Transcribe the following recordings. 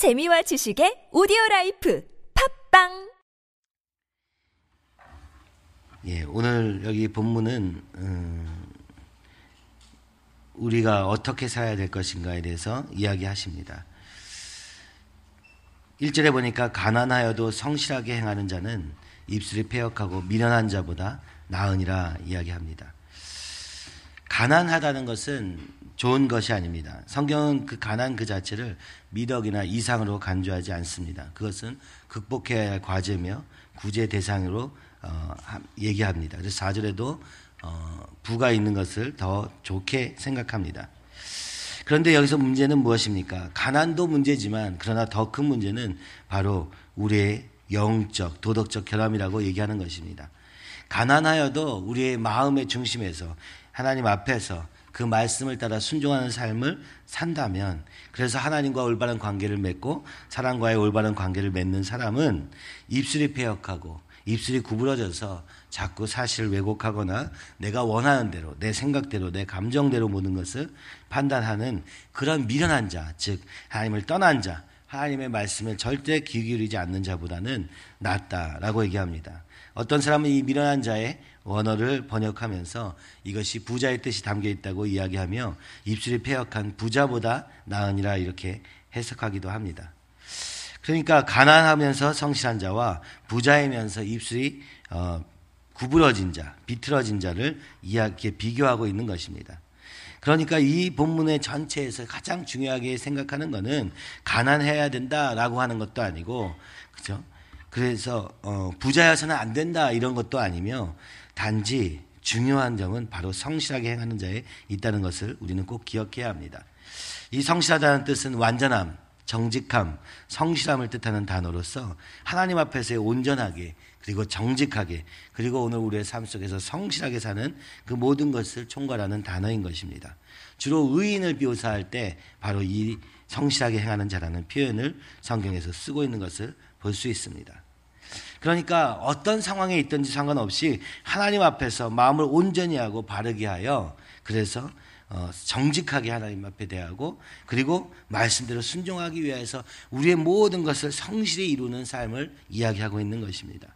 재미와 지식의 오디오 life 팟빵 예, 오늘 여기 본문은 음, 우리가 어떻게 살아야 될 것인가에 대해서 이야기하십니다. 1절에 보니까 가난하여도 성실하게 행하는 자는 입술이 패역하고 미련한 자보다 나으니라 이야기합니다. 가난하다는 것은 좋은 것이 아닙니다. 성경은 그 가난 그 자체를 미덕이나 이상으로 간주하지 않습니다. 그것은 극복해야 할 과제며 구제 대상으로 어, 얘기합니다. 그래서 4절에도 어, 부가 있는 것을 더 좋게 생각합니다. 그런데 여기서 문제는 무엇입니까? 가난도 문제지만 그러나 더 큰 문제는 바로 우리의 영적, 도덕적 결함이라고 얘기하는 것입니다. 가난하여도 우리의 마음의 중심에서 하나님 앞에서 그 말씀을 따라 순종하는 삶을 산다면 그래서 하나님과 올바른 관계를 맺고 사람과의 올바른 관계를 맺는 사람은 입술이 폐역하고 입술이 구부러져서 자꾸 사실을 왜곡하거나 내가 원하는 대로 내 생각대로 내 감정대로 모든 것을 판단하는 그런 미련한 자, 즉 하나님을 떠난 자, 하나님의 말씀을 절대 귀 기울이지 않는 자보다는 낫다라고 얘기합니다. 어떤 사람은 이 미련한 자의 원어를 번역하면서 이것이 부자의 뜻이 담겨 있다고 이야기하며 입술이 폐역한 부자보다 나으니라 이렇게 해석하기도 합니다. 그러니까 가난하면서 성실한 자와 부자이면서 입술이 어, 구부러진 자, 비틀어진 자를 이야기에 비교하고 있는 것입니다. 그러니까 이 본문의 전체에서 가장 중요하게 생각하는 것은 가난해야 된다라고 하는 것도 아니고 그죠? 그래서 어, 부자여서는 안 된다 이런 것도 아니며 단지 중요한 점은 바로 성실하게 행하는 자에 있다는 것을 우리는 꼭 기억해야 합니다. 이 성실하다는 뜻은 완전함, 정직함, 성실함을 뜻하는 단어로서 하나님 앞에서의 온전하게 그리고 정직하게 그리고 오늘 우리의 삶 속에서 성실하게 사는 그 모든 것을 총괄하는 단어인 것입니다. 주로 의인을 묘사할 때 바로 이 성실하게 행하는 자라는 표현을 성경에서 쓰고 있는 것을 볼 수 있습니다. 그러니까 어떤 상황에 있든지 상관없이 하나님 앞에서 마음을 온전히 하고 바르게 하여 그래서 어, 정직하게 하나님 앞에 대하고 그리고 말씀대로 순종하기 위해서 우리의 모든 것을 성실히 이루는 삶을 이야기하고 있는 것입니다.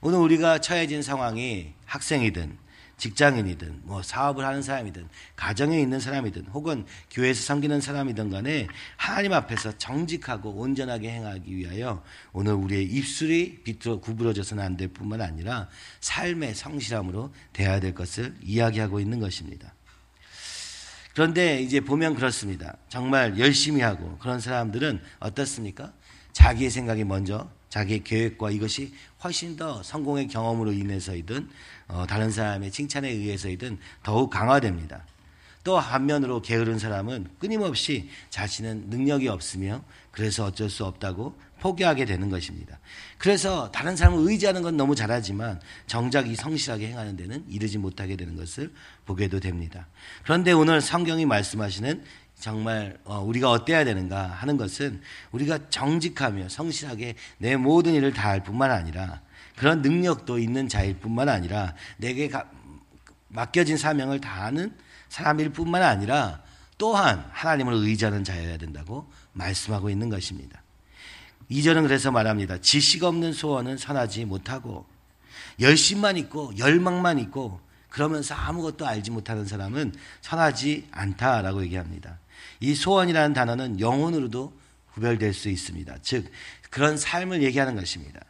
오늘 우리가 처해진 상황이 학생이든 직장인이든 뭐 사업을 하는 사람이든 가정에 있는 사람이든 혹은 교회에서 섬기는 사람이든 간에 하나님 앞에서 정직하고 온전하게 행하기 위하여 오늘 우리의 입술이 비틀어 구부러져서는 안 될 뿐만 아니라 삶의 성실함으로 대해야 될 것을 이야기하고 있는 것입니다. 그런데 이제 보면 그렇습니다. 정말 열심히 하고 그런 사람들은 어떻습니까? 자기의 생각이 먼저 자기의 계획과 이것이 훨씬 더 성공의 경험으로 인해서이든 어, 다른 사람의 칭찬에 의해서이든 더욱 강화됩니다. 또 한면으로 게으른 사람은 끊임없이 자신은 능력이 없으며 그래서 어쩔 수 없다고 포기하게 되는 것입니다. 그래서 다른 사람을 의지하는 건 너무 잘하지만 정작 이 성실하게 행하는 데는 이르지 못하게 되는 것을 보게도 됩니다. 그런데 오늘 성경이 말씀하시는 정말 어, 우리가 어때야 되는가 하는 것은 우리가 정직하며 성실하게 내 모든 일을 다할 뿐만 아니라 그런 능력도 있는 자일 뿐만 아니라 내게 맡겨진 사명을 다하는 사람일 뿐만 아니라 또한 하나님을 의지하는 자여야 된다고 말씀하고 있는 것입니다. 이절은 그래서 말합니다. 지식 없는 소원은 선하지 못하고 열심만 있고 열망만 있고 그러면서 아무것도 알지 못하는 사람은 선하지 않다라고 얘기합니다. 이 소원이라는 단어는 영혼으로도 구별될 수 있습니다. 즉 그런 삶을 얘기하는 것입니다.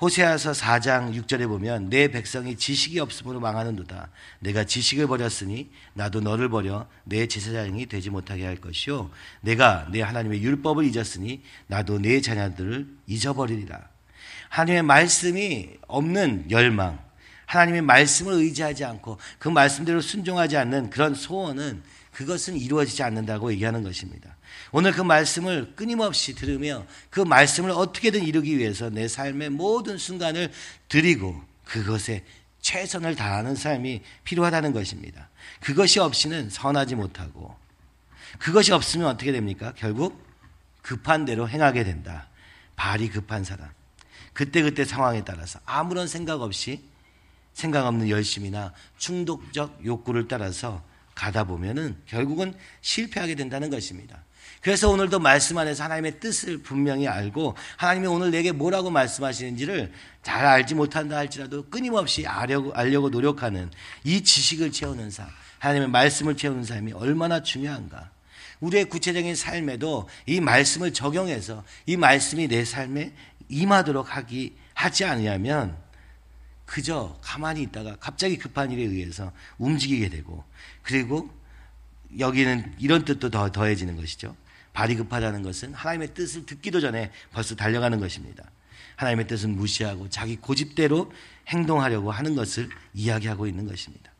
호세아서 4장 6절에 보면 내 백성이 지식이 없음으로 망하는도다. 내가 지식을 버렸으니 나도 너를 버려 내 제사장이 되지 못하게 할 것이요. 내가 내 하나님의 율법을 잊었으니 나도 내 자녀들을 잊어버리리라. 하나님의 말씀이 없는 열망, 하나님의 말씀을 의지하지 않고 그 말씀대로 순종하지 않는 그런 소원은 그것은 이루어지지 않는다고 얘기하는 것입니다. 오늘 그 말씀을 끊임없이 들으며 그 말씀을 어떻게든 이루기 위해서 내 삶의 모든 순간을 드리고 그것에 최선을 다하는 삶이 필요하다는 것입니다. 그것이 없이는 선하지 못하고 그것이 없으면 어떻게 됩니까? 결국 급한 대로 행하게 된다. 발이 급한 사람. 그때그때 상황에 따라서 아무런 생각 없이 생각 없는 열심이나 중독적 욕구를 따라서 가다 보면은 결국은 실패하게 된다는 것입니다. 그래서 오늘도 말씀 안에서 하나님의 뜻을 분명히 알고 하나님이 오늘 내게 뭐라고 말씀하시는지를 잘 알지 못한다 할지라도 끊임없이 알려고, 알려고 노력하는 이 지식을 채우는 삶, 하나님의 말씀을 채우는 삶이 얼마나 중요한가. 우리의 구체적인 삶에도 이 말씀을 적용해서 이 말씀이 내 삶에 임하도록 하기 하지 않으면 그저 가만히 있다가 갑자기 급한 일에 의해서 움직이게 되고 그리고 여기는 이런 뜻도 더 더해지는 것이죠. 발이 급하다는 것은 하나님의 뜻을 듣기도 전에 벌써 달려가는 것입니다. 하나님의 뜻은 무시하고 자기 고집대로 행동하려고 하는 것을 이야기하고 있는 것입니다.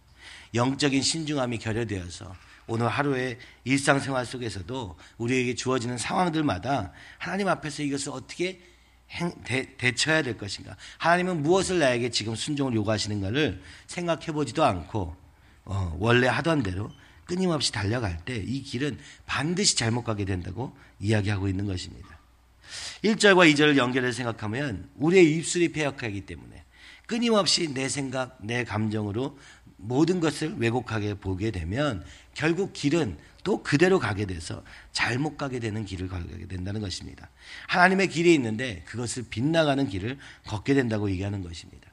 영적인 신중함이 결여되어서 오늘 하루의 일상생활 속에서도 우리에게 주어지는 상황들마다 하나님 앞에서 이것을 어떻게 행, 대, 처해야 될 것인가. 하나님은 무엇을 나에게 지금 순종을 요구하시는가를 생각해 보지도 않고 어, 원래 하던 대로 끊임없이 달려갈 때 이 길은 반드시 잘못 가게 된다고 이야기하고 있는 것입니다. 1절과 2절을 연결해서 생각하면 우리의 입술이 폐역하기 때문에 끊임없이 내 생각, 내 감정으로 모든 것을 왜곡하게 보게 되면 결국 길은 또 그대로 가게 돼서 잘못 가게 되는 길을 가게 된다는 것입니다. 하나님의 길이 있는데 그것을 빗나가는 길을 걷게 된다고 얘기하는 것입니다.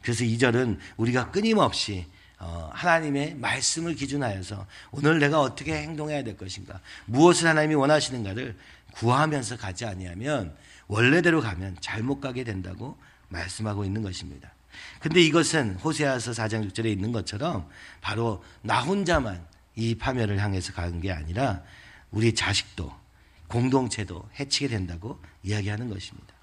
그래서 2절은 우리가 끊임없이 어, 하나님의 말씀을 기준하여서 오늘 내가 어떻게 행동해야 될 것인가, 무엇을 하나님이 원하시는가를 구하면서 가지 아니하면 원래대로 가면 잘못 가게 된다고 말씀하고 있는 것입니다. 근데 이것은 호세아서 4장 6절에 있는 것처럼 바로 나 혼자만 이 파멸을 향해서 가는 게 아니라 우리 자식도 공동체도 해치게 된다고 이야기하는 것입니다.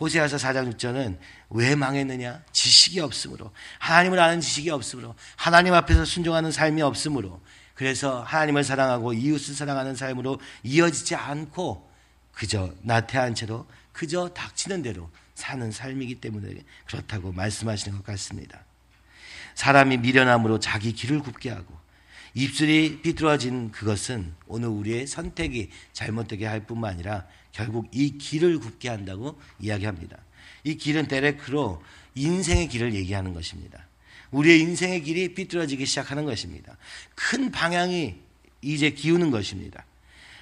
호세아서 4장 6절은 왜 망했느냐? 지식이 없으므로 하나님을 아는 지식이 없으므로 하나님 앞에서 순종하는 삶이 없으므로 그래서 하나님을 사랑하고 이웃을 사랑하는 삶으로 이어지지 않고 그저 나태한 채로 그저 닥치는 대로 사는 삶이기 때문에 그렇다고 말씀하시는 것 같습니다. 사람이 미련함으로 자기 길을 굽게 하고 입술이 비뚤어진 그것은 오늘 우리의 선택이 잘못되게 할 뿐만 아니라 결국 이 길을 굽게 한다고 이야기합니다. 이 길은 데레크로 인생의 길을 얘기하는 것입니다. 우리의 인생의 길이 삐뚤어지기 시작하는 것입니다. 큰 방향이 이제 기우는 것입니다.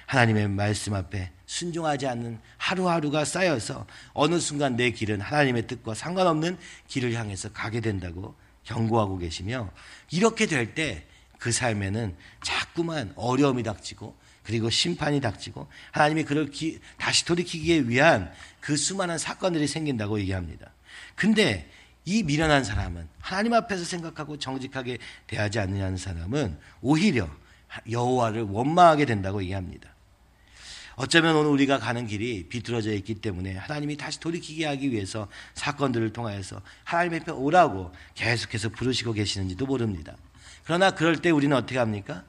하나님의 말씀 앞에 순종하지 않는 하루하루가 쌓여서 어느 순간 내 길은 하나님의 뜻과 상관없는 길을 향해서 가게 된다고 경고하고 계시며 이렇게 될 때 그 삶에는 자꾸만 어려움이 닥치고 그리고 심판이 닥치고 하나님이 그를 기, 다시 돌이키기 위한 그 수많은 사건들이 생긴다고 얘기합니다. 근데 이 미련한 사람은 하나님 앞에서 생각하고 정직하게 대하지 않느냐는 사람은 오히려 여호와를 원망하게 된다고 얘기합니다. 어쩌면 오늘 우리가 가는 길이 비뚤어져 있기 때문에 하나님이 다시 돌이키게 하기 위해서 사건들을 통하여서 하나님 앞에 오라고 계속해서 부르시고 계시는지도 모릅니다. 그러나 그럴 때 우리는 어떻게 합니까?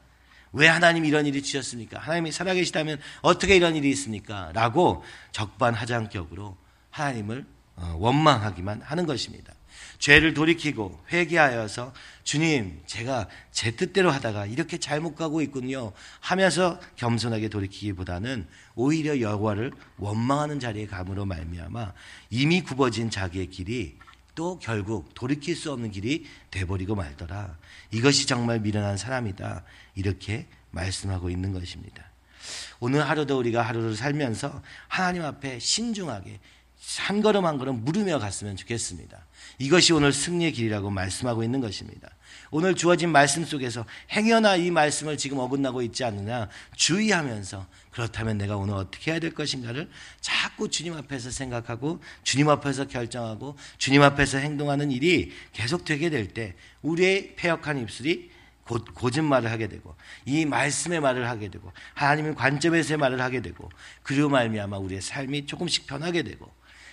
왜 하나님 이런 일이 주셨습니까? 하나님이 살아계시다면 어떻게 이런 일이 있습니까? 라고 적반하장격으로 하나님을 어, 원망하기만 하는 것입니다. 죄를 돌이키고 회개하여서 주님, 제가 제 뜻대로 하다가 이렇게 잘못 가고 있군요. 하면서 겸손하게 돌이키기보다는 오히려 여호와를 원망하는 자리에 감으로 말미암아 이미 굽어진 자기의 길이 또 결국 돌이킬 수 없는 길이 돼버리고 말더라. 이것이 정말 미련한 사람이다. 이렇게 말씀하고 있는 것입니다. 오늘 하루도 우리가 하루를 살면서 하나님 앞에 신중하게 한 걸음 한 걸음 물으며 갔으면 좋겠습니다. 이것이 오늘 승리의 길이라고 말씀하고 있는 것입니다. 오늘 주어진 말씀 속에서 행여나 이 말씀을 지금 어긋나고 있지 않느냐 주의하면서 그렇다면 내가 오늘 어떻게 해야 될 것인가를 자꾸 주님 앞에서 생각하고 주님 앞에서 결정하고 주님 앞에서 행동하는 일이 계속 되게 될 때 우리의 폐역한 입술이 곧 거짓말을 하게 되고 이 말씀의 말을 하게 되고 하나님의 관점에서의 말을 하게 되고 그리고 말미암아 우리의 삶이 조금씩 변하게 되고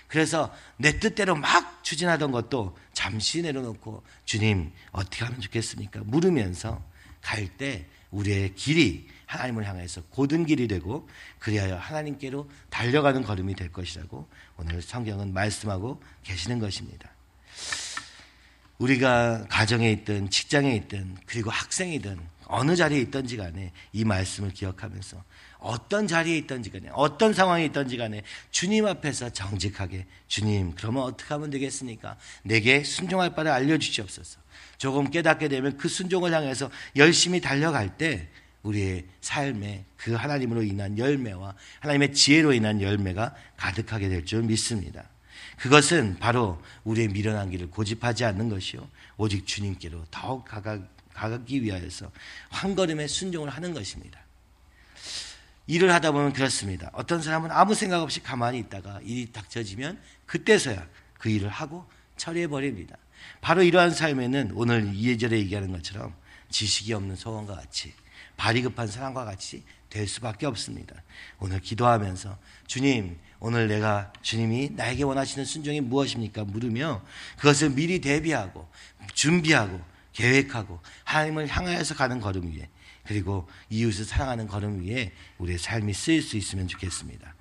그래서 내 뜻대로 막 추진하던 것도 잠시 내려놓고 주님 어떻게 하면 좋겠습니까? 물으면서 갈 때 우리의 길이 하나님을 향해서 고든 길이 되고 그리하여 하나님께로 달려가는 걸음이 될 것이라고 오늘 성경은 말씀하고 계시는 것입니다. 우리가 가정에 있든 직장에 있든 그리고 학생이든 어느 자리에 있든지 간에 이 말씀을 기억하면서 어떤 자리에 있든지 간에 어떤 상황에 있든지 간에 주님 앞에서 정직하게 주님 그러면 어떻게 하면 되겠습니까? 내게 순종할 바를 알려주시옵소서. 조금 깨닫게 되면 그 순종을 향해서 열심히 달려갈 때 우리의 삶에 그 하나님으로 인한 열매와 하나님의 지혜로 인한 열매가 가득하게 될 줄 믿습니다. 그것은 바로 우리의 미련한 길을 고집하지 않는 것이요. 오직 주님께로 더욱 가가, 가기 위하여서 한 걸음의 순종을 하는 것입니다. 일을 하다 보면 그렇습니다. 어떤 사람은 아무 생각 없이 가만히 있다가 일이 닥쳐지면 그때서야 그 일을 하고 처리해 버립니다. 바로 이러한 삶에는 오늘 이해절에 얘기하는 것처럼 지식이 없는 소원과 같이 발이 급한 사람과 같이 될 수밖에 없습니다. 오늘 기도하면서 주님, 오늘 내가 주님이 나에게 원하시는 순종이 무엇입니까? 물으며 그것을 미리 대비하고 준비하고 계획하고 하나님을 향하여서 가는 걸음 위에 그리고 이웃을 사랑하는 걸음 위에 우리의 삶이 쓰일 수 있으면 좋겠습니다.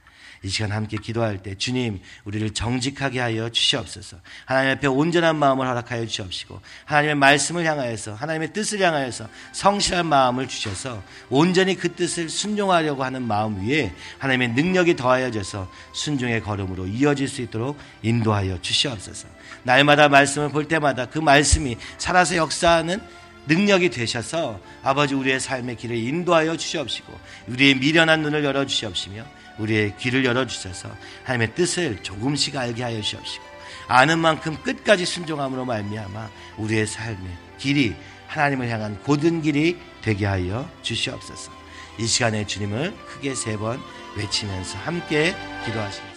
이 시간 함께 기도할 때 주님 우리를 정직하게 하여 주시옵소서. 하나님 앞에 온전한 마음을 허락하여 주시옵시고 하나님의 말씀을 향하여서 하나님의 뜻을 향하여서 성실한 마음을 주셔서 온전히 그 뜻을 순종하려고 하는 마음 위에 하나님의 능력이 더하여져서 순종의 걸음으로 이어질 수 있도록 인도하여 주시옵소서. 날마다 말씀을 볼 때마다 그 말씀이 살아서 역사하는 능력이 되셔서 아버지 우리의 삶의 길을 인도하여 주시옵시고 우리의 미련한 눈을 열어 주시옵시며 우리의 귀를 열어 주셔서 하나님의 뜻을 조금씩 알게 하여 주시옵시고 아는 만큼 끝까지 순종함으로 말미암아 우리의 삶의 길이 하나님을 향한 고든 길이 되게 하여 주시옵소서. 이 시간에 주님을 크게 세 번 외치면서 함께 기도하시겠습니다.